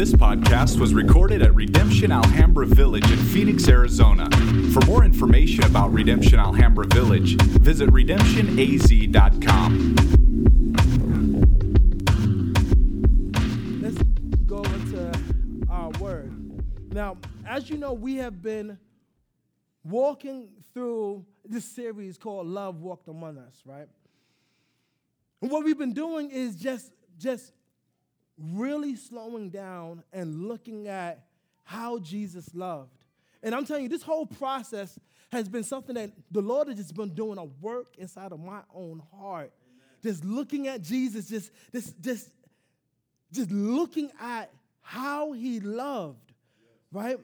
This podcast was recorded at Redemption Alhambra Village in Phoenix, Arizona. For more information about Redemption Alhambra Village, visit redemptionaz.com. let's go into our word. Now, as you know, we have been walking through this series called Love Walked Among Us, right? And what we've been doing is just, just really slowing down and looking at how Jesus loved. And I'm telling you, this whole process has been something that the Lord has just been doing a work inside of my own heart. Just looking at Jesus, just, just, just, just looking at how he loved, right?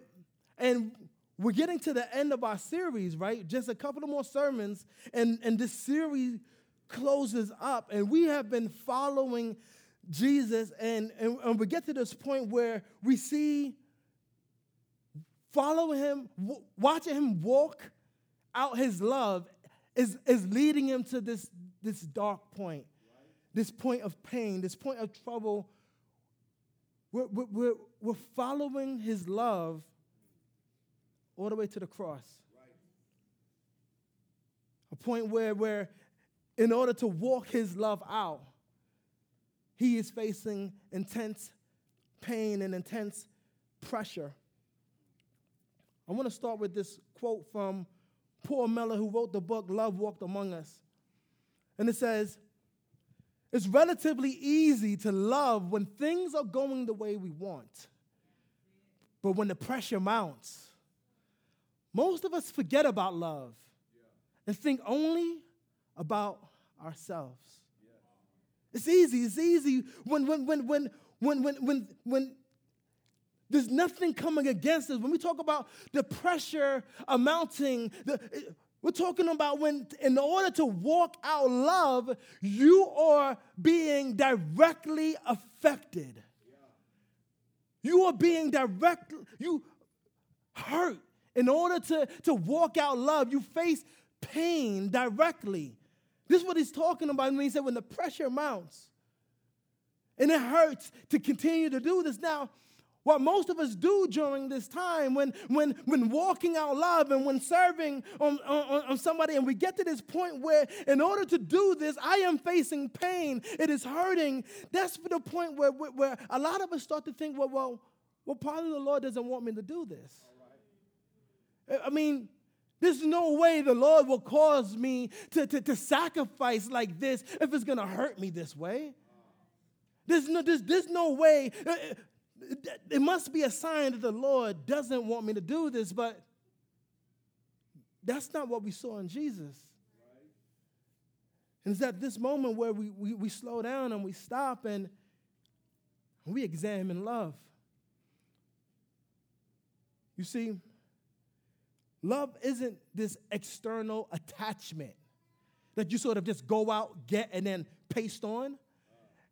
And we're getting to the end of our series, right? Just a couple of more sermons, and, and this series closes up. And we have been following Jesus, and, and, and we get to this point where we see following him, w- watching him walk out his love is, is leading him to this, this dark point, this point of pain, this point of trouble. We're, we're, we're, following his love all the way to the cross. A point where, where, in order to walk his love out, he is facing intense pain and intense pressure. I want to start with this quote from Paul Miller, who wrote the book Love Walked Among Us. And it says, It's relatively easy to love when things are going the way we want. But when the pressure mounts, most of us forget about love and think only about ourselves. It's easy. It's easy when, when, when, when, when, when, when, when there's nothing coming against us. When we talk about the pressure amounting, the, we're talking about when, in order to walk out love, you are being directly affected. You are being directly, you hurt. In order to, to walk out love, you face pain directly. This is what he's talking about when he said when the pressure mounts. And it hurts to continue to do this. Now, what most of us do during this time when, when, when walking out love and when serving on, on, on somebody, and we get to this point where, in order to do this, I am facing pain, it is hurting. That's the point where, where, where a lot of us start to think, well, well, well, probably the Lord doesn't want me to do this. I mean, there's no way the Lord will cause me to, to, to sacrifice like this if it's going to hurt me this way. There's no, there's, there's no way. uh, It must be a sign that the Lord doesn't want me to do this, but that's not what we saw in Jesus. And it's at this moment where we, we, we slow down and we stop and we examine love. You see, love isn't this external attachment that you sort of just go out, get, and then paste on.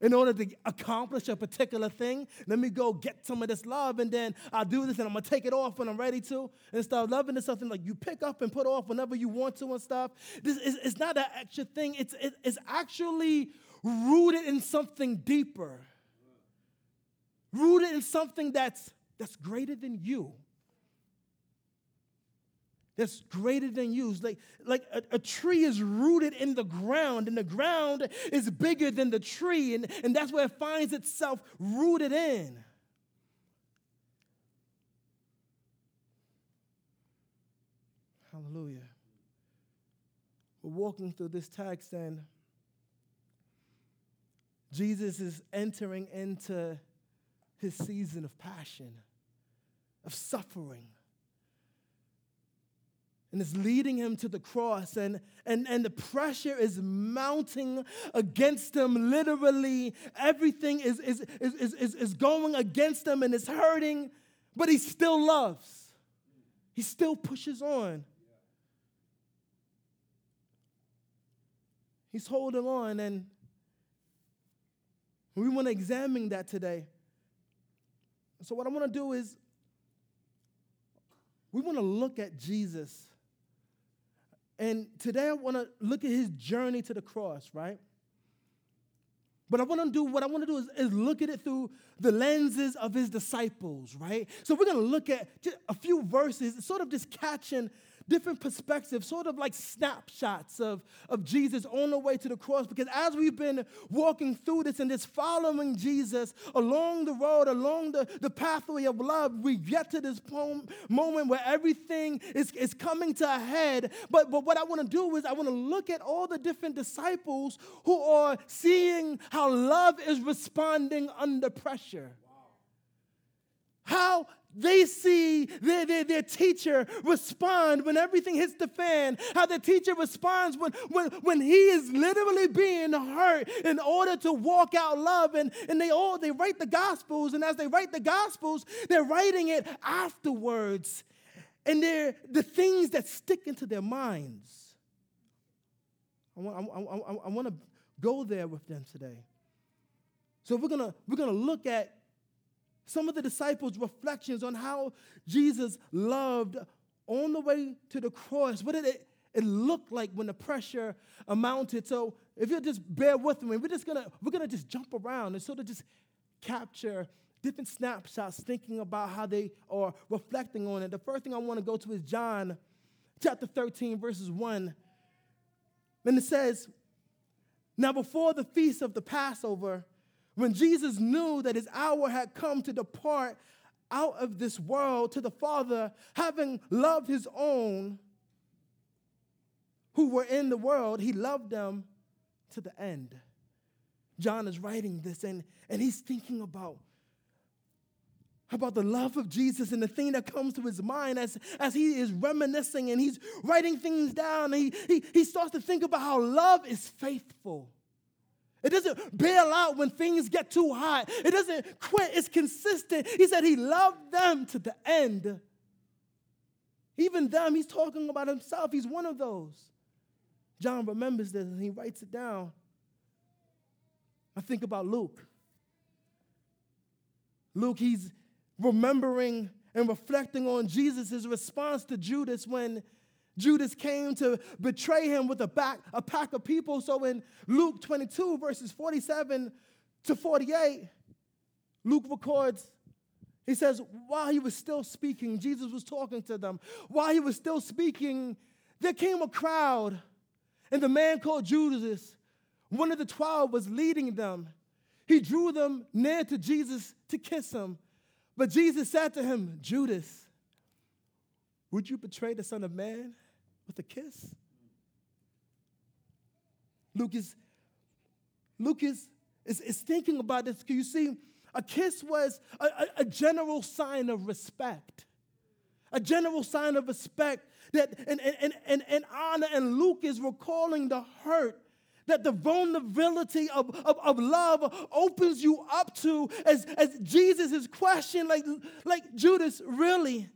In order to accomplish a particular thing, let me go get some of this love, and then I'll do this, and I'm gonna take it off when I'm ready to, and start Loving is something like you pick up and put off whenever you want to, and stuff. This is it's not an extra thing. It's it, it's actually rooted in something deeper, rooted in something that's that's greater than you that's greater than you. Like, like a, a, tree is rooted in the ground, and the ground is bigger than the tree, and, and that's where it finds itself rooted in. Hallelujah. We're walking through this text, and Jesus is entering into his season of passion, of suffering and it's leading him to the cross and, and, and the pressure is mounting against him literally. Everything is, is, is, is, is going against him and it's hurting but he still loves. He still pushes on. He's holding on and we want to examine that today. So what i want to do is we want to look at jesus and today I want to look at his journey to the cross, right? But I want to do what I want to do is, is, look at it through the lenses of his disciples, right? So we're going to look at a few verses, sort of just catching different perspectives, sort of like snapshots of, of Jesus on the way to the cross. Because as we've been walking through this and just following Jesus along the road, along the, the pathway of love, we get to this moment where everything is, is coming to a head. But, but what I want to do is I want to look at all the different disciples who are seeing how love is responding under pressure. How they see their, their, their teacher respond when everything hits the fan, how the teacher responds when, when, when he is literally being hurt in order to walk out love. And, and they all they write the gospels, and as they write the gospels, they're writing it afterwards. And they're the things that stick into their minds. I want, I, I, I want to go there with them today. So we're gonna we're gonna look at some of the disciples' reflections on how Jesus loved on the way to the cross. What did it, it look like when the pressure amounted? So if you'll just bear with me, we're just gonna we're gonna just jump around and sort of just capture different snapshots, thinking about how they are reflecting on it. The first thing I want to go to is John chapter 13, verses 1. And it says, Now before the feast of the Passover, when Jesus knew that his hour had come to depart out of this world to the Father, having loved his own who were in the world, he loved them to the end. John is writing this and, and he's thinking about, about the love of Jesus and the thing that comes to his mind as, as he is reminiscing and he's writing things down. He, he, he starts to think about how love is faithful. It doesn't bail out when things get too hot. It doesn't quit. It's consistent. He said he loved them to the end. Even them, he's talking about himself. He's one of those. John remembers this and he writes it down. I think about Luke. Luke, he's remembering and reflecting on Jesus' response to Judas when Judas came to betray him with a, back, a pack of people. So in Luke 22, verses 47 to 48, Luke records, he says, while he was still speaking, Jesus was talking to them. While he was still speaking, there came a crowd, and the man called Judas, one of the twelve, was leading them. He drew them near to Jesus to kiss him. But Jesus said to him, Judas, would you betray the Son of Man with a kiss. Luke is, Luke is, is, is thinking about this. You see, a kiss was a, a, a general sign of respect. A general sign of respect that and, and, and, and honor. And Luke is recalling the hurt that the vulnerability of, of, of, love opens you up to as, as Jesus is questioning, like, like Judas, really?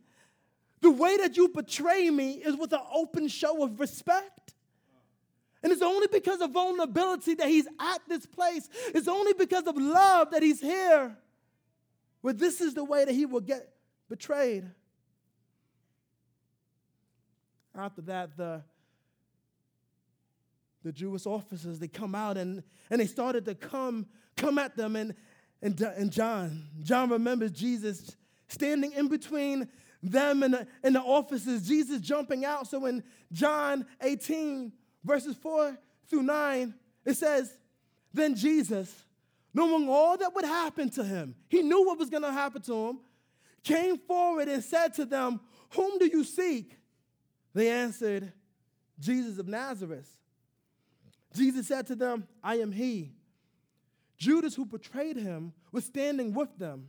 The way that you betray me is with an open show of respect. And it's only because of vulnerability that he's at this place. It's only because of love that he's here. But this is the way that he will get betrayed. After that, the, the Jewish officers, they come out and, and they started to come, come at them. And, and, and John, John remembers Jesus standing in between them in the, in the offices, Jesus jumping out. So in John 18, verses 4 through 9, it says, Then Jesus, knowing all that would happen to him, he knew what was going to happen to him, came forward and said to them, Whom do you seek? They answered, Jesus of Nazareth. Jesus said to them, I am he. Judas, who betrayed him, was standing with them.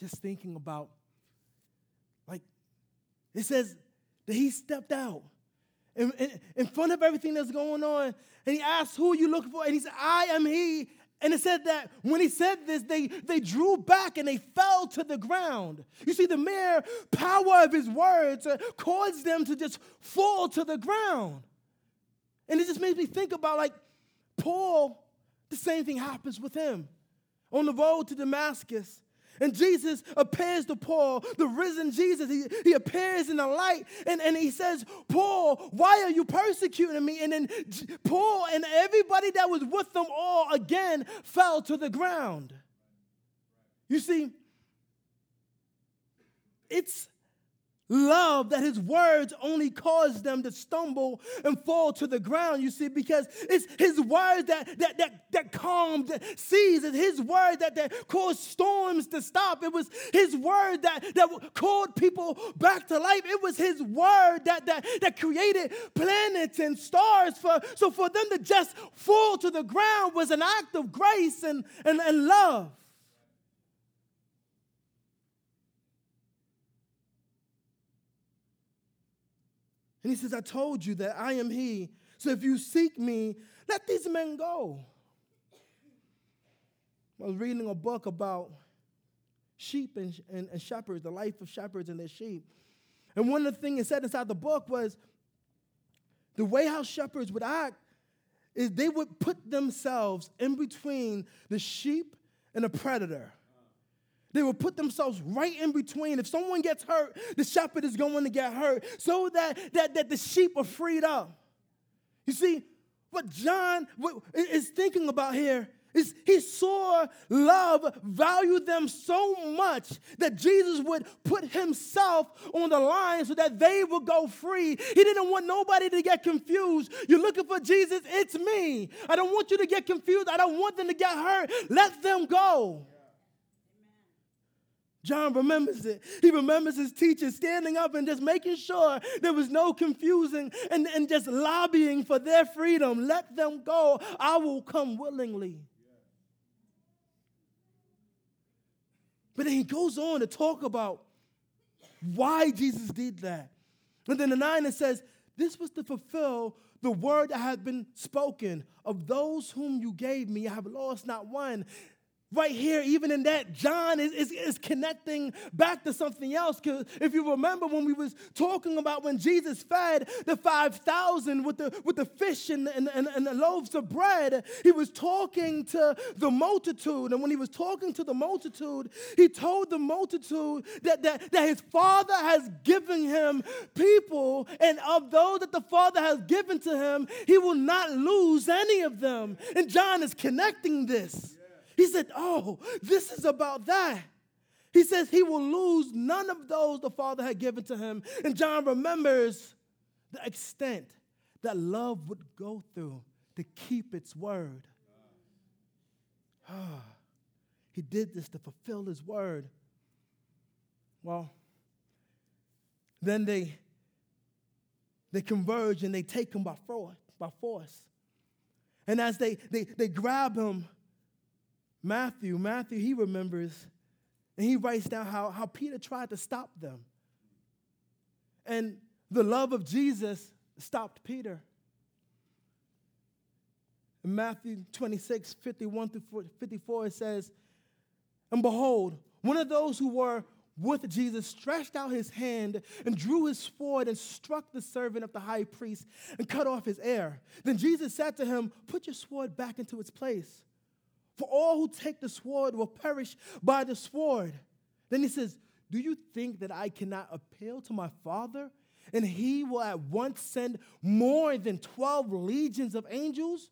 Just thinking about, like, it says that he stepped out in, in, in front of everything that's going on. And he asked, Who are you looking for? And he said, I am he. And it said that when he said this, they, they drew back and they fell to the ground. You see, the mere power of his words uh, caused them to just fall to the ground. And it just makes me think about like Paul, the same thing happens with him. On the road to Damascus, and Jesus appears to Paul, the risen Jesus. He, he appears in the light and, and he says, Paul, why are you persecuting me? And then Paul and everybody that was with them all again fell to the ground. You see, it's love that his words only cause them to stumble and fall to the ground, you see, because it's his words that that that, that calmed seas, it's his word that, that caused storms to stop. It was his word that, that called people back to life. It was his word that, that, that created planets and stars. For, so for them to just fall to the ground was an act of grace and, and, and love. And he says, I told you that I am he. So if you seek me, let these men go. I was reading a book about sheep and, and, and shepherds, the life of shepherds and their sheep. And one of the things it said inside the book was the way how shepherds would act is they would put themselves in between the sheep and the predator. They will put themselves right in between. If someone gets hurt, the shepherd is going to get hurt so that, that, that the sheep are freed up. You see, what John is thinking about here is he saw love value them so much that Jesus would put himself on the line so that they would go free. He didn't want nobody to get confused. You're looking for Jesus, it's me. I don't want you to get confused. I don't want them to get hurt. Let them go. John remembers it. He remembers his teacher standing up and just making sure there was no confusing and, and just lobbying for their freedom. Let them go. I will come willingly. But then he goes on to talk about why Jesus did that. And then the nine it says, This was to fulfill the word that had been spoken of those whom you gave me. I have lost not one right here, even in that, John is, is, is connecting back to something else. Because if you remember when we was talking about when Jesus fed the 5,000 with the, with the fish and, and, and, and the loaves of bread, he was talking to the multitude. And when he was talking to the multitude, he told the multitude that, that, that his Father has given him people, and of those that the Father has given to him, he will not lose any of them. And John is connecting this. He said, Oh, this is about that. He says he will lose none of those the Father had given to him. And John remembers the extent that love would go through to keep its word. Ah, he did this to fulfill his word. Well, then they they converge and they take him by force, by force. And as they, they, they grab him, Matthew, Matthew, he remembers and he writes down how, how Peter tried to stop them. And the love of Jesus stopped Peter. In Matthew 26, 51 through 54, it says, And behold, one of those who were with Jesus stretched out his hand and drew his sword and struck the servant of the high priest and cut off his ear. Then Jesus said to him, Put your sword back into its place. For all who take the sword will perish by the sword. Then he says, Do you think that I cannot appeal to my Father? And he will at once send more than 12 legions of angels?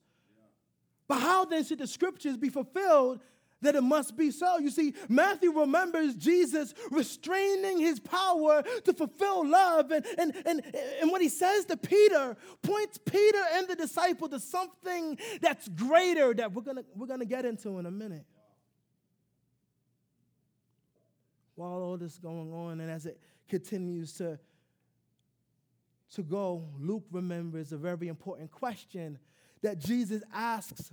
But how then should the scriptures be fulfilled that it must be so. You see, Matthew remembers Jesus restraining his power to fulfill love. And, and, and, and what he says to Peter points Peter and the disciple to something that's greater that we're going we're gonna get into in a minute. While all this is going on, and as it continues to, to go, Luke remembers a very important question that Jesus asks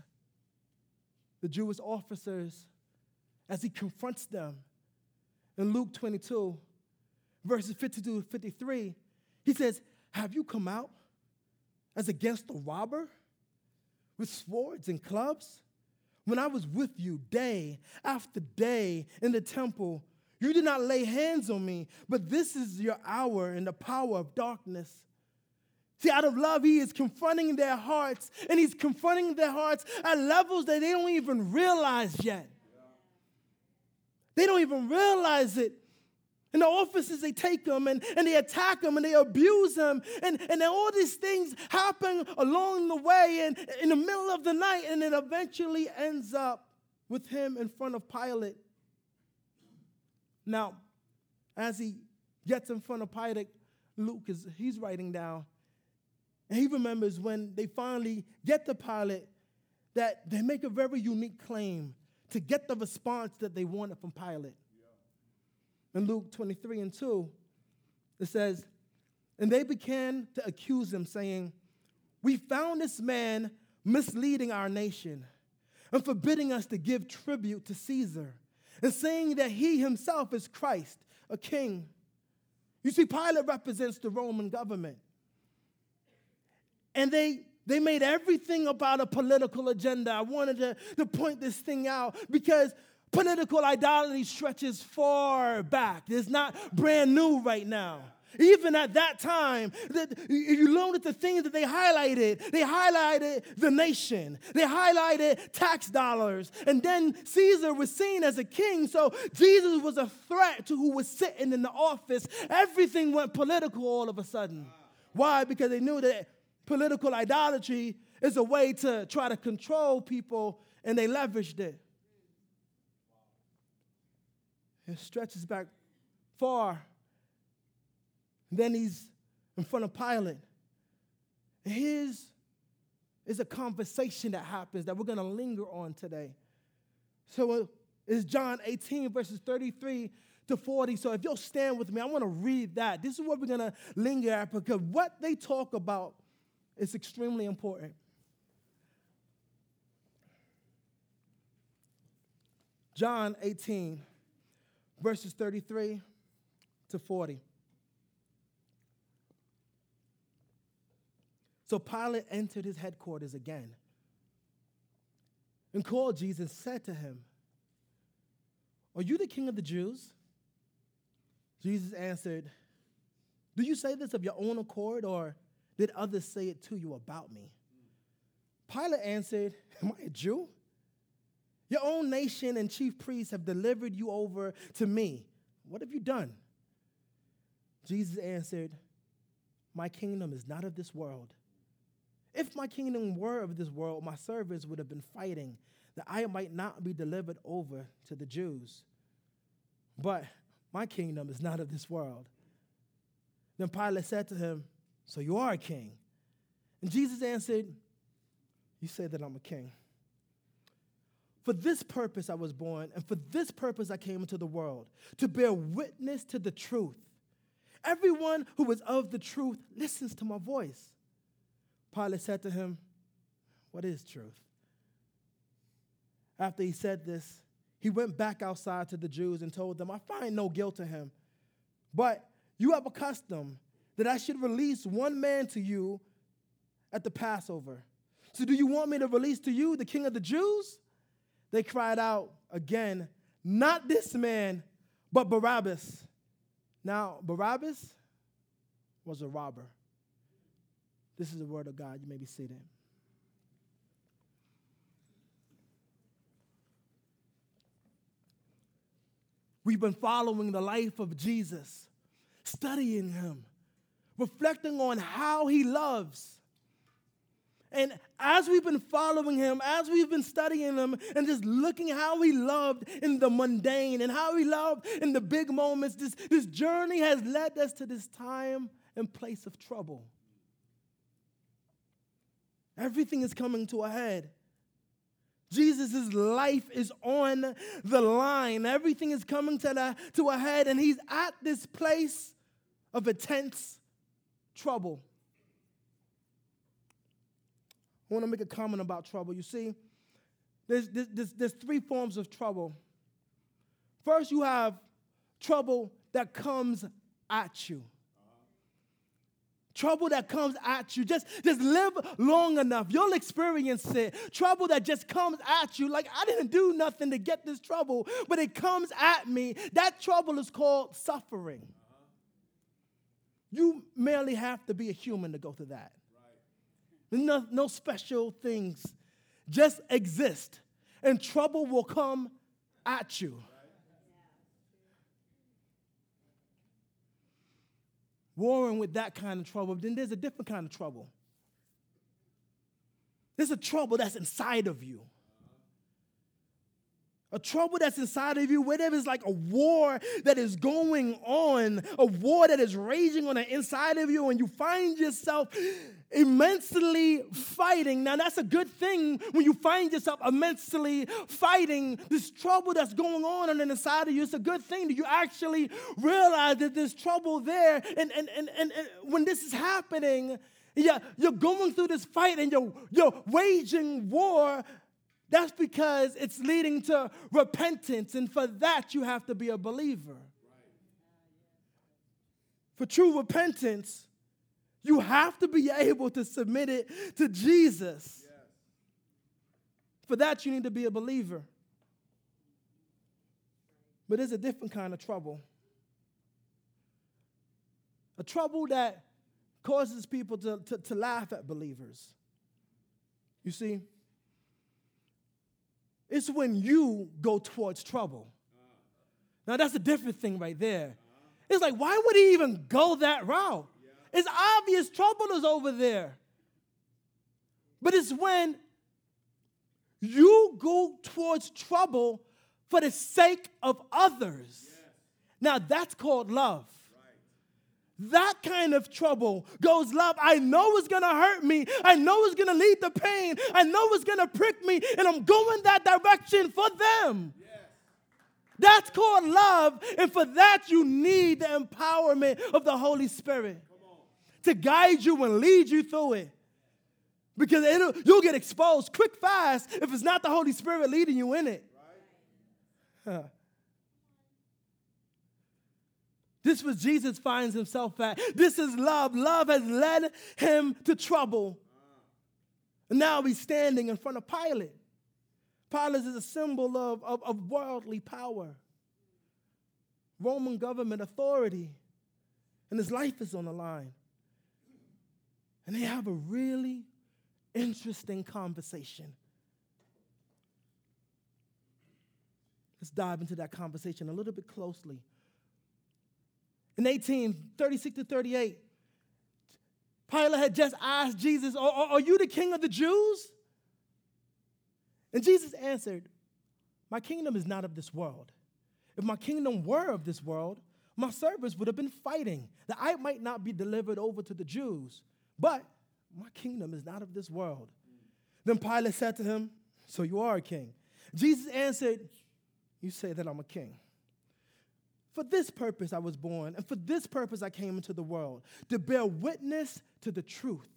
the Jewish officers as he confronts them. In Luke 22, verses 52 to 53, he says, Have you come out as against a robber with swords and clubs? When I was with you day after day in the temple, you did not lay hands on me, but this is your hour in the power of darkness. See, out of love, he is confronting their hearts, and he's confronting their hearts at levels that they don't even realize yet. They don't even realize it. In the offices, they take them and, and they attack them and they abuse them. And, and all these things happen along the way and in the middle of the night. And it eventually ends up with him in front of Pilate. Now, as he gets in front of Pilate, Luke is he's writing down. And he remembers when they finally get the Pilate that they make a very unique claim to get the response that they wanted from Pilate in Luke 23 and 2, it says, And they began to accuse him, saying, We found this man misleading our nation and forbidding us to give tribute to Caesar, and saying that he himself is Christ, a king. You see, Pilate represents the Roman government. And they they made everything about a political agenda. I wanted to, to point this thing out because Political idolatry stretches far back. It's not brand new right now. Even at that time, if you look at the things that they highlighted, they highlighted the nation, they highlighted tax dollars, and then Caesar was seen as a king, so Jesus was a threat to who was sitting in the office. Everything went political all of a sudden. Why? Because they knew that political idolatry is a way to try to control people, and they leveraged it. It stretches back far. then he's in front of Pilate. His is a conversation that happens that we're going to linger on today. So uh, it's John 18, verses 33 to 40. So if you'll stand with me, I want to read that. This is what we're going to linger at because what they talk about is extremely important. John 18, verses 33 to 40. So Pilate entered his headquarters again and called Jesus and said to him, Are you the king of the Jews? Jesus answered, Do you say this of your own accord, or did others say it to you about me? Pilate answered, Am I a Jew? Your own nation and chief priests have delivered you over to me. What have you done? Jesus answered, My kingdom is not of this world. If my kingdom were of this world, my servants would have been fighting that I might not be delivered over to the Jews. But my kingdom is not of this world. Then Pilate said to him, So you are a king? And Jesus answered, You say that I'm a king. For this purpose I was born, and for this purpose I came into the world, to bear witness to the truth. Everyone who is of the truth listens to my voice. Pilate said to him, What is truth? After he said this, he went back outside to the Jews and told them, I find no guilt in him. But you have a custom that I should release one man to you at the Passover. So do you want me to release to you the king of the Jews? they cried out again, Not this man, but Barabbas. Now, Barabbas was a robber. This is the word of God. You may be seated. We've been following the life of Jesus, studying him, reflecting on how he loves, and as we've been following him, as we've been studying him, and just looking how he loved in the mundane and how he loved in the big moments, this, this journey has led us to this time and place of trouble. Everything is coming to a head. Jesus' life is on the line. Everything is coming to, the, to a head, and he's at this place of intense trouble. I want to make a comment about trouble. You see, there's, there's, there's three forms of trouble. First, you have trouble that comes at you. Trouble that comes at you. Just, just live long enough. You'll experience it. Trouble that just comes at you. Like, I didn't do nothing to get this trouble, but it comes at me. That trouble is called suffering. You merely have to be a human to go through that. No, no special things. Just exist. And trouble will come at you. warring with that kind of trouble, then there's a different kind of trouble. There's a trouble that's inside of you. A trouble that's inside of you, whatever is like a war that is going on, a war that is raging on the inside of you, and you find yourself immensely fighting. Now, that's a good thing when you find yourself immensely fighting this trouble that's going on on the inside of you. It's a good thing that you actually realize that there's trouble there. And, and, and, and, and when this is happening, yeah, you're going through this fight and you're, you're waging war. That's because it's leading to repentance. And for that, you have to be a believer. For true repentance, you have to be able to submit it to Jesus. For that, you need to be a believer. But there's a different kind of trouble. A trouble that causes people to, to, to laugh at believers. You see, it's when you go towards trouble. Now, that's a different thing right there. It's like, why would he even go that route? It's obvious trouble is over there. But it's when you go towards trouble for the sake of others. Now that's called love. Right. That kind of trouble goes love. I know it's gonna hurt me. I know it's gonna lead to pain. I know it's gonna prick me, and I'm going that direction for them. Yes. That's called love, and for that you need the empowerment of the Holy Spirit to guide you and lead you through it. Because you'll get exposed quick, fast if it's not the Holy Spirit leading you in it. Huh. This was Jesus finds himself at. This is love. Love has led him to trouble. And now he's standing in front of Pilate. Pilate is a symbol of, of, of worldly power, Roman government authority, and his life is on the line. And they have a really interesting conversation. Let's dive into that conversation a little bit closely. In 1836 to 38, Pilate had just asked Jesus, are, are you the king of the Jews? And Jesus answered, My kingdom is not of this world. If my kingdom were of this world, my servants would have been fighting that I might not be delivered over to the Jews. But my kingdom is not of this world. Then Pilate said to him, So you are a king. Jesus answered, You say that I'm a king. For this purpose I was born, and for this purpose I came into the world, to bear witness to the truth.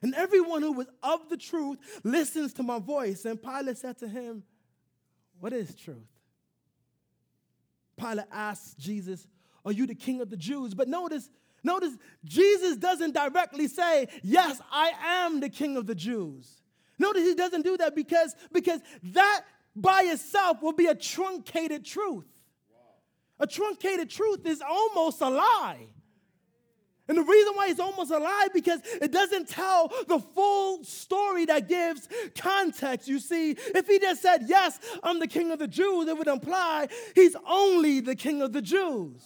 And everyone who was of the truth listens to my voice. And Pilate said to him, What is truth? Pilate asked Jesus, Are you the king of the Jews? But notice, Notice Jesus doesn't directly say, Yes, I am the king of the Jews. Notice he doesn't do that because, because that by itself will be a truncated truth. A truncated truth is almost a lie. And the reason why it's almost a lie because it doesn't tell the full story that gives context. You see, if he just said, Yes, I'm the king of the Jews, it would imply he's only the king of the Jews.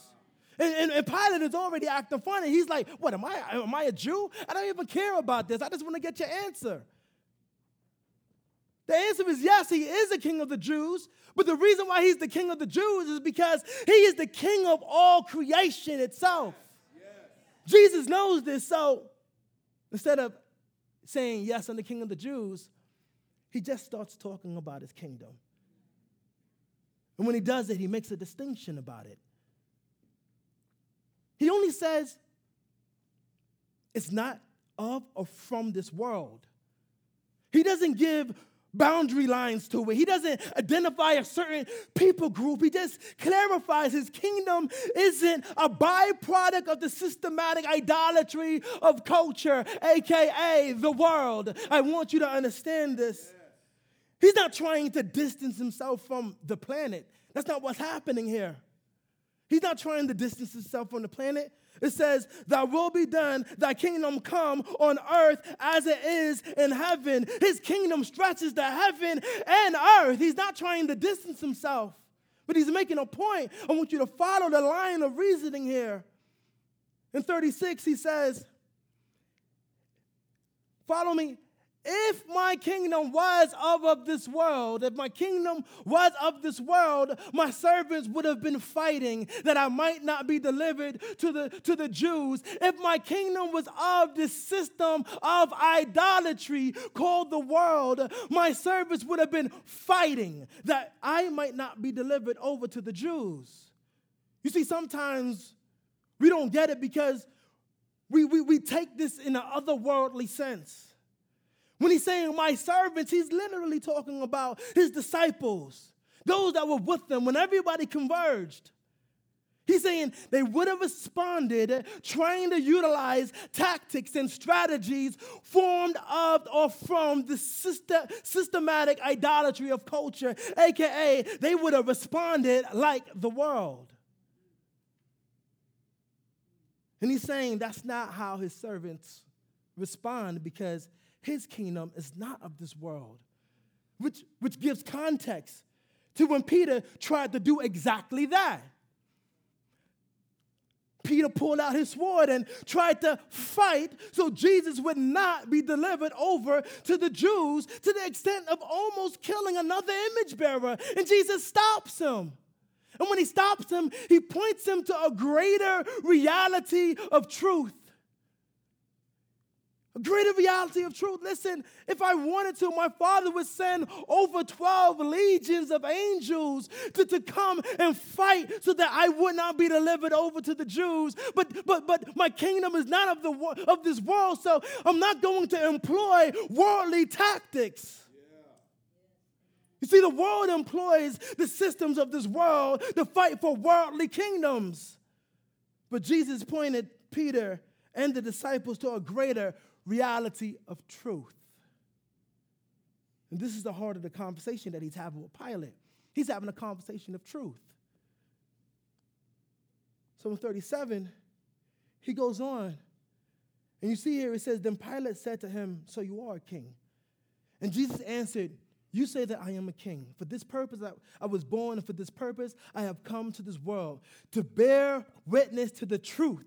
And, and, and, Pilate is already acting funny. He's like, What, am I, am I a Jew? I don't even care about this. I just want to get your answer. The answer is yes, he is the king of the Jews. But the reason why he's the king of the Jews is because he is the king of all creation itself. Yes. Jesus knows this. So instead of saying, Yes, I'm the king of the Jews, he just starts talking about his kingdom. And when he does it, he makes a distinction about it. He only says it's not of or from this world. He doesn't give boundary lines to it. He doesn't identify a certain people group. He just clarifies his kingdom isn't a byproduct of the systematic idolatry of culture, aka the world. I want you to understand this. He's not trying to distance himself from the planet. That's not what's happening here. He's not trying to distance himself from the planet. It says, Thy will be done, thy kingdom come on earth as it is in heaven. His kingdom stretches to heaven and earth. He's not trying to distance himself, but he's making a point. I want you to follow the line of reasoning here. In 36, he says, Follow me if my kingdom was of, this world, if my kingdom was of this world, my servants would have been fighting that I might not be delivered to the, to the Jews. If my kingdom was of this system of idolatry called the world, my servants would have been fighting that I might not be delivered over to the Jews. You see, sometimes we don't get it because we, we, we take this in an otherworldly sense. When he's saying my servants, he's literally talking about his disciples, those that were with them when everybody converged. He's saying they would have responded trying to utilize tactics and strategies formed of or from the systematic idolatry of culture, aka they would have responded like the world. And he's saying that's not how his servants respond because his kingdom is not of this world, which, which gives context to when Peter tried to do exactly that. Peter pulled out his sword and tried to fight so Jesus would not be delivered over to the Jews to the extent of almost killing another image bearer. And Jesus stops him. And when he stops him, he points him to a greater reality of truth greater reality of truth. Listen, if I wanted to, my father would send over 12 legions of angels to, to come and fight so that I would not be delivered over to the Jews. But but but my kingdom is not of the of this world, so I'm not going to employ worldly tactics. You see, the world employs the systems of this world to fight for worldly kingdoms. But Jesus pointed Peter and the disciples to a greater reality of truth. And this is the heart of the conversation that he's having with Pilate. He's having a conversation of truth. So in 37, he goes on. And you see here it says, Then Pilate said to him, So you are a king. And Jesus answered, You say that I am a king. For this purpose I, I was born, and for this purpose I have come to this world, to bear witness to the truth.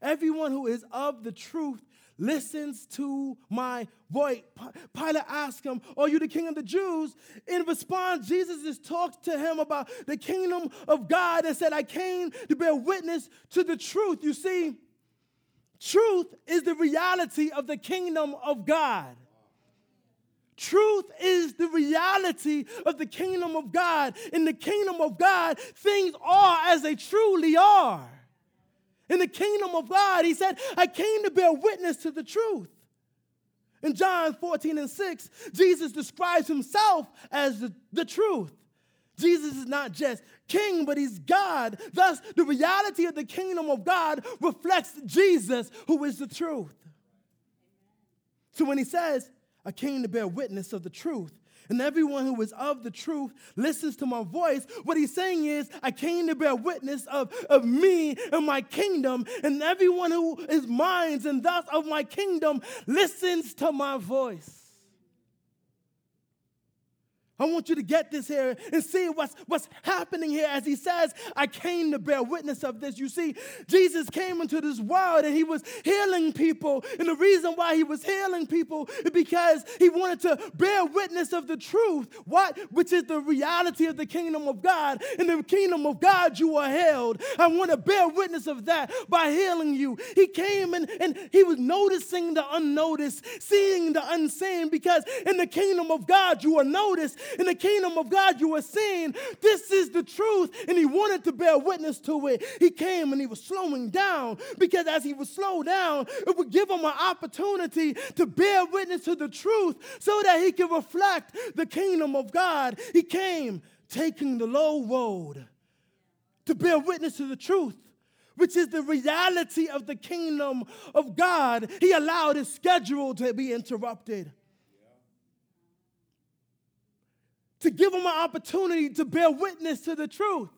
Everyone who is of the truth listens to my voice. Pilate asked him, Are you the king of the Jews? In response, Jesus just talked to him about the kingdom of God and said, I came to bear witness to the truth. You see, truth is the reality of the kingdom of God. Truth is the reality of the kingdom of God. In the kingdom of God, things are as they truly are in the kingdom of God. He said, I came to bear witness to the truth. In John 14 and 6, Jesus describes himself as the, the truth. Jesus is not just king, but he's God. Thus, the reality of the kingdom of God reflects Jesus, who is the truth. So when he says, I came to bear witness of the truth, and everyone who is of the truth listens to my voice. What he's saying is, I came to bear witness of, of me and my kingdom, and everyone who is mine and thus of my kingdom listens to my voice. I want you to get this here and see what's, what's happening here as he says, I came to bear witness of this. You see, Jesus came into this world and he was healing people. And the reason why he was healing people is because he wanted to bear witness of the truth, what? Which is the reality of the kingdom of God. In the kingdom of God, you are held. I want to bear witness of that by healing you. He came and, and he was noticing the unnoticed, seeing the unseen, because in the kingdom of God, you are noticed In the kingdom of God, you were saying, This is the truth. And he wanted to bear witness to it. He came and he was slowing down because as he would slow down, it would give him an opportunity to bear witness to the truth so that he could reflect the kingdom of God. He came taking the low road to bear witness to the truth which is the reality of the kingdom of God. He allowed his schedule to be interrupted. To give him an opportunity to bear witness to the truth,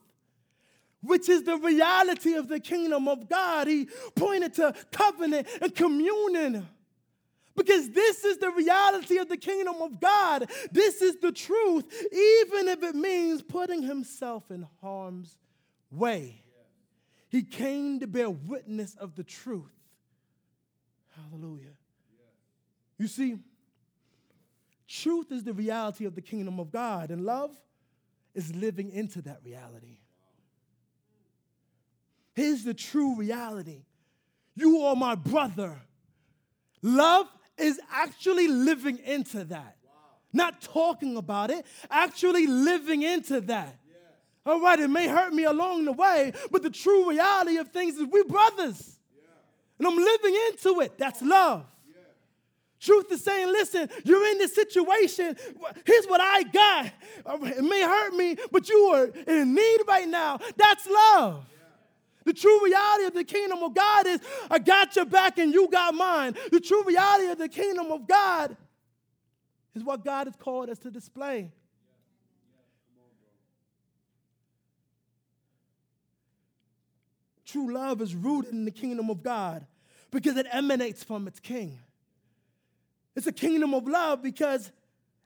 which is the reality of the kingdom of God. He pointed to covenant and communion. Because this is the reality of the kingdom of God. This is the truth, even if it means putting himself in harm's way. He came to bear witness of the truth. Hallelujah. You see, truth is the reality of the kingdom of God, and love is living into that reality. Here's the true reality you are my brother. Love is actually living into that. Wow. Not talking about it, actually living into that. All right, it may hurt me along the way, but the true reality of things is we're brothers. Yeah. And I'm living into it. That's love. Truth is saying, listen, you're in this situation. Here's what I got. It may hurt me, but you are in need right now. That's love. The true reality of the kingdom of God is I got your back and you got mine. The true reality of the kingdom of God is what God has called us to display. True love is rooted in the kingdom of God because it emanates from its king. It's a kingdom of love because,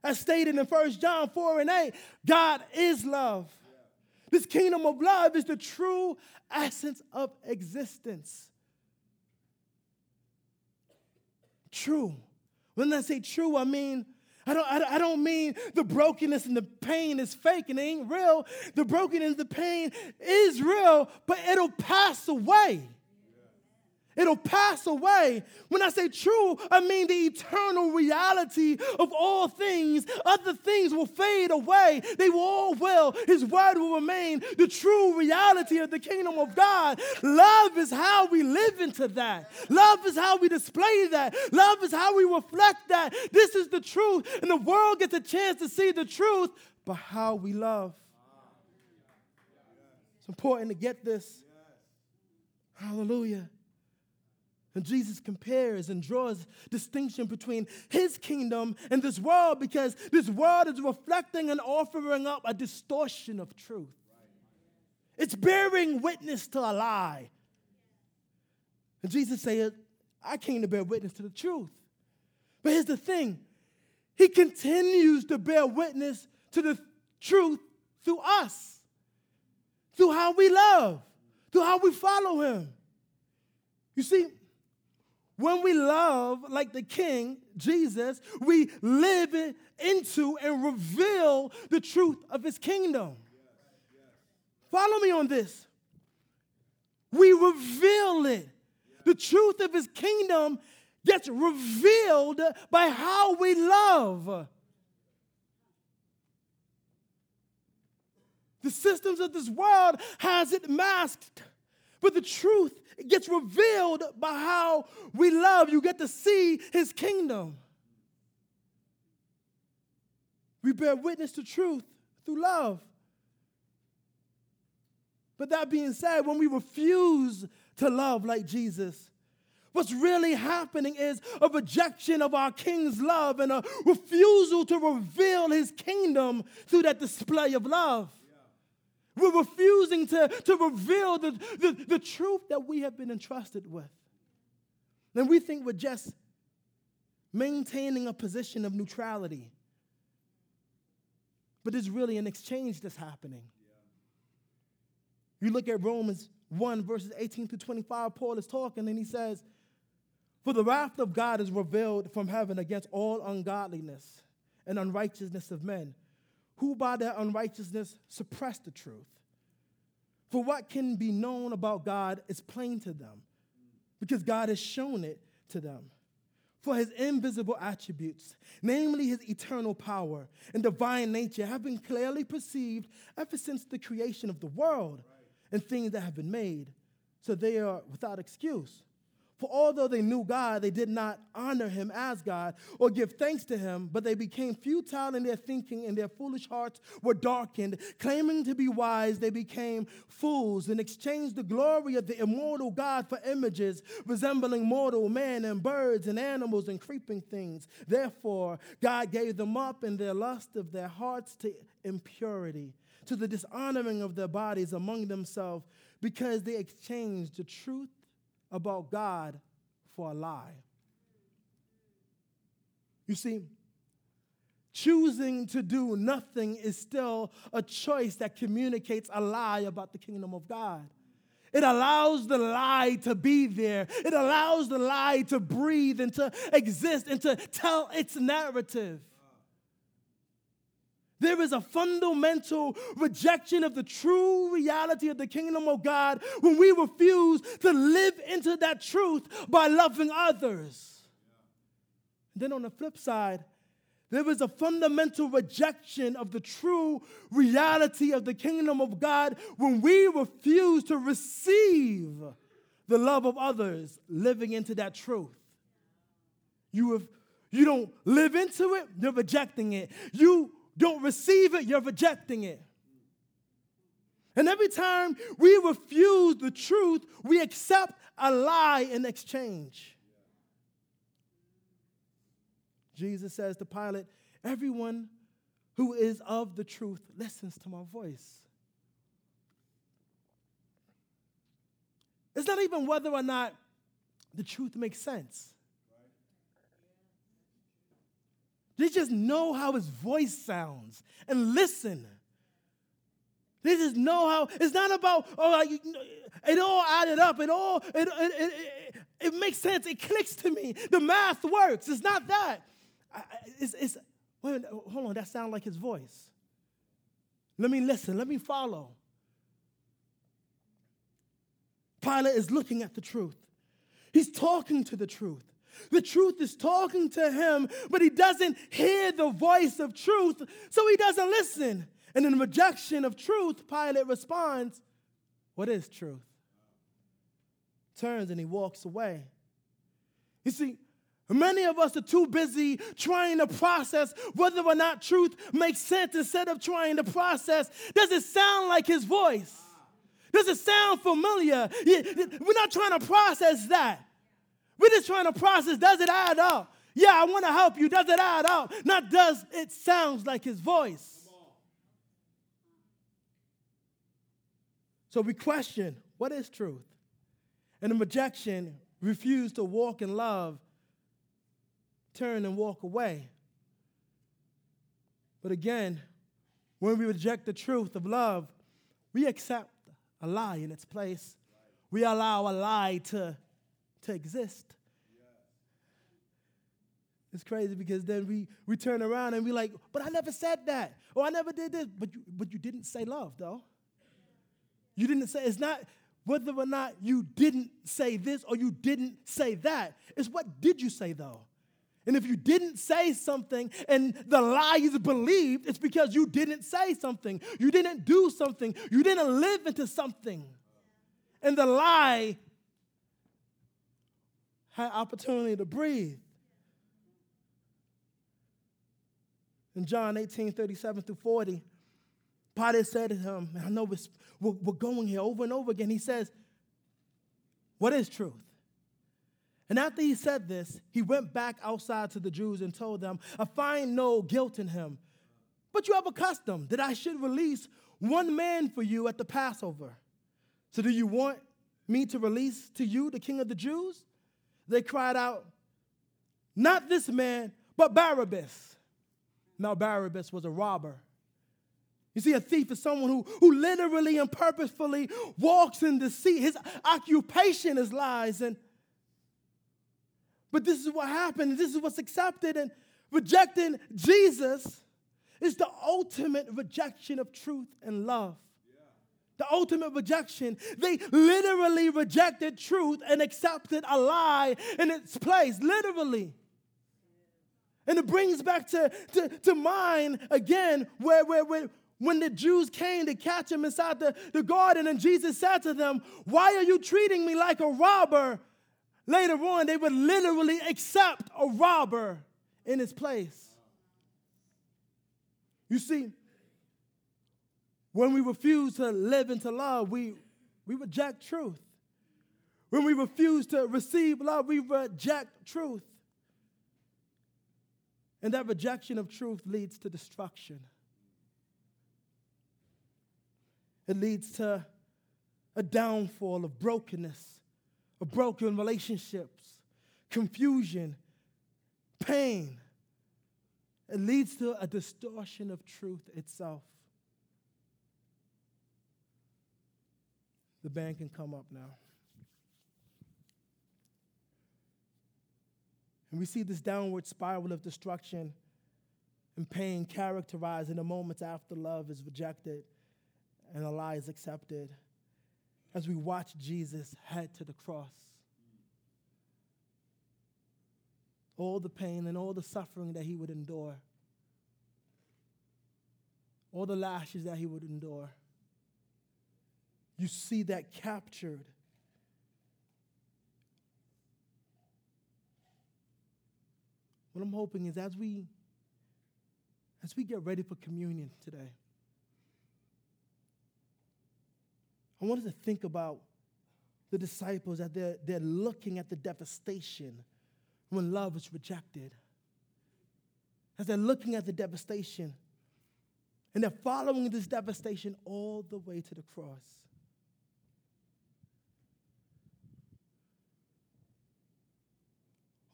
as stated in 1 John 4 and 8, God is love. This kingdom of love is the true essence of existence. True. When I say true, I mean I don't, I don't mean the brokenness and the pain is fake and it ain't real. The brokenness and the pain is real, but it'll pass away. It'll pass away. When I say true, I mean the eternal reality of all things. Other things will fade away, they will all will. His word will remain the true reality of the kingdom of God. Love is how we live into that. Love is how we display that. Love is how we reflect that. This is the truth. And the world gets a chance to see the truth but how we love. It's important to get this. Hallelujah. And Jesus compares and draws distinction between his kingdom and this world because this world is reflecting and offering up a distortion of truth. It's bearing witness to a lie. And Jesus said, I came to bear witness to the truth. But here's the thing He continues to bear witness to the truth through us, through how we love, through how we follow Him. You see, when we love like the King, Jesus, we live into and reveal the truth of his kingdom. Follow me on this. We reveal it. The truth of his kingdom gets revealed by how we love. The systems of this world has it masked, but the truth gets revealed by how we love. You get to see his kingdom. We bear witness to truth through love. But that being said, when we refuse to love like Jesus, what's really happening is a rejection of our King's love and a refusal to reveal his kingdom through that display of love. We're refusing to, to reveal the, the, the truth that we have been entrusted with. And we think we're just maintaining a position of neutrality. But there's really an exchange that's happening. You look at Romans 1, verses 18 to 25, Paul is talking and he says, For the wrath of God is revealed from heaven against all ungodliness and unrighteousness of men who by their unrighteousness suppress the truth. For what can be known about God is plain to them, because God has shown it to them. For his invisible attributes, namely his eternal power and divine nature, have been clearly perceived ever since the creation of the world and things that have been made. So they are without excuse. For although they knew God, they did not honor him as God or give thanks to him, but they became futile in their thinking and their foolish hearts were darkened. Claiming to be wise, they became fools and exchanged the glory of the immortal God for images resembling mortal men and birds and animals and creeping things. Therefore, God gave them up in their lust of their hearts to impurity, to the dishonoring of their bodies among themselves, because they exchanged the truth about God for a lie. You see, choosing to do nothing is still a choice that communicates a lie about the kingdom of God. It allows the lie to be there. It allows the lie to breathe and to exist and to tell its narrative. There is a fundamental rejection of the true reality of the kingdom of God when we refuse to live into that truth by loving others. Then on the flip side, there is a fundamental rejection of the true reality of the kingdom of God when we refuse to receive the love of others living into that truth. You, have, you don't live into it, you're rejecting it. You don't receive it, you're rejecting it. And every time we refuse the truth, we accept a lie in exchange. Jesus says to Pilate, Everyone who is of the truth listens to my voice. It's not even whether or not the truth makes sense. They just know how his voice sounds and listen. They just know how, it's not about, oh, like, it all added up. It all, it, it, it, it, makes sense. It clicks to me. The math works. It's not that. It's, it's wait, hold on, that sounds like his voice. Let me listen. Let me follow. Pilate is looking at the truth. He's talking to the truth. The truth is talking to him, but he doesn't hear the voice of truth, so he doesn't listen. And in rejection of truth, Pilate responds, What is truth? Turns and he walks away. You see, Many of us are too busy trying to process whether or not truth makes sense instead of trying to process does it sound like his voice? Does it sound familiar? We're not trying to process that. We're just trying to process does it add up? Yeah, I want to help you. Does it add up? Not does it sounds like his voice. So we question what is truth? And in rejection, refuse to walk in love, turn and walk away. But again, when we reject the truth of love, we accept a lie in its place. We allow a lie to to exist. It's crazy because then we, we turn around and we like, but I never said that. Or I never did this. But you, but you didn't say love, though. You didn't say, it's not whether or not you didn't say this or you didn't say that. It's what did you say, though? And if you didn't say something and the lie is believed, it's because you didn't say something. You didn't do something. You didn't live into something. And the lie had opportunity to breathe. In John 18, 37 through 40, Pilate said to him, I know we're going here over and over again. He says, What is truth? And after he said this, he went back outside to the Jews and told them, I find no guilt in him. But you have a custom that I should release one man for you at the Passover. So do you want me to release to you the king of the Jews? They cried out, Not this man, but Barabbas. Now, Barabbas was a robber. You see, a thief is someone who, who literally and purposefully walks in deceit. His occupation is lies. And but this is what happened. This is what's accepted. And rejecting Jesus is the ultimate rejection of truth and love the ultimate rejection. They literally rejected truth and accepted a lie in its place. Literally. And it brings back to, to, to mind again where, where, where when the Jews came to catch him inside the, the garden, and Jesus said to them, Why are you treating me like a robber? Later on, they would literally accept a robber in his place. You see, when we refuse to live into love, we, we reject truth. When we refuse to receive love, we reject truth. And that rejection of truth leads to destruction. It leads to a downfall of brokenness, of broken relationships, confusion, pain. It leads to a distortion of truth itself. The band can come up now. And we see this downward spiral of destruction and pain characterized in the moments after love is rejected and a lie is accepted as we watch Jesus head to the cross. All the pain and all the suffering that he would endure, all the lashes that he would endure. You see that captured What I'm hoping is as we as we get ready for communion today, I want us to think about the disciples that they're, they're looking at the devastation when love is rejected. As they're looking at the devastation, and they're following this devastation all the way to the cross.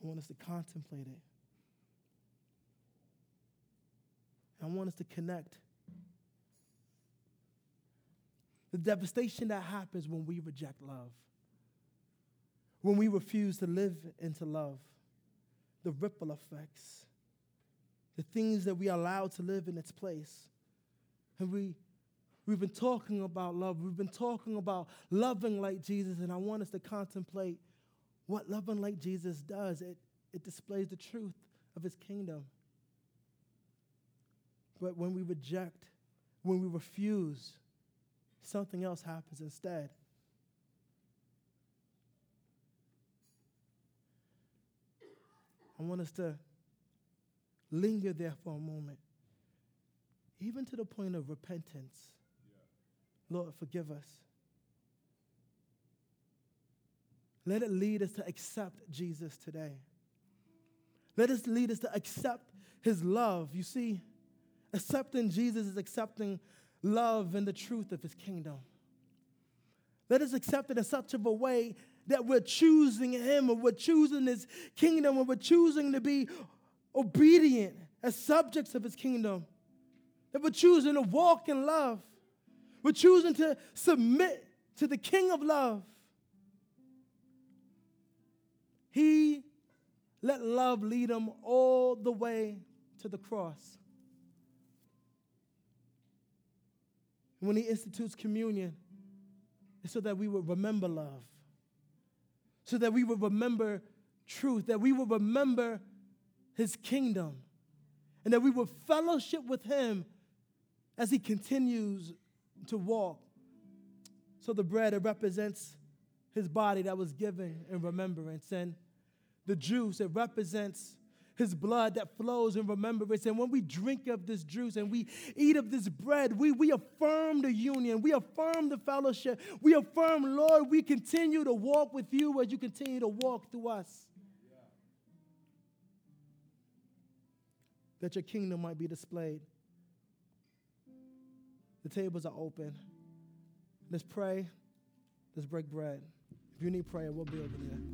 I want us to contemplate it. I want us to connect. The devastation that happens when we reject love, when we refuse to live into love, the ripple effects, the things that we allow to live in its place. And we, we've been talking about love, we've been talking about loving like Jesus, and I want us to contemplate what loving like Jesus does. It, it displays the truth of his kingdom. But when we reject, when we refuse, something else happens instead. I want us to linger there for a moment, even to the point of repentance. Yeah. Lord, forgive us. Let it lead us to accept Jesus today. Let us lead us to accept his love. You see, Accepting Jesus is accepting love and the truth of his kingdom. Let us accept it in such of a way that we're choosing him or we're choosing his kingdom or we're choosing to be obedient as subjects of his kingdom. That we're choosing to walk in love. We're choosing to submit to the king of love. He let love lead him all the way to the cross. when he institutes communion, it's so that we would remember love, so that we would remember truth, that we would remember his kingdom, and that we would fellowship with him as he continues to walk. So the bread, it represents his body that was given in remembrance, and the juice, it represents his blood that flows in remembrance. And when we drink of this juice and we eat of this bread, we, we affirm the union, we affirm the fellowship, we affirm, Lord, we continue to walk with you as you continue to walk through us. That your kingdom might be displayed. The tables are open. Let's pray. Let's break bread. If you need prayer, we'll be over there.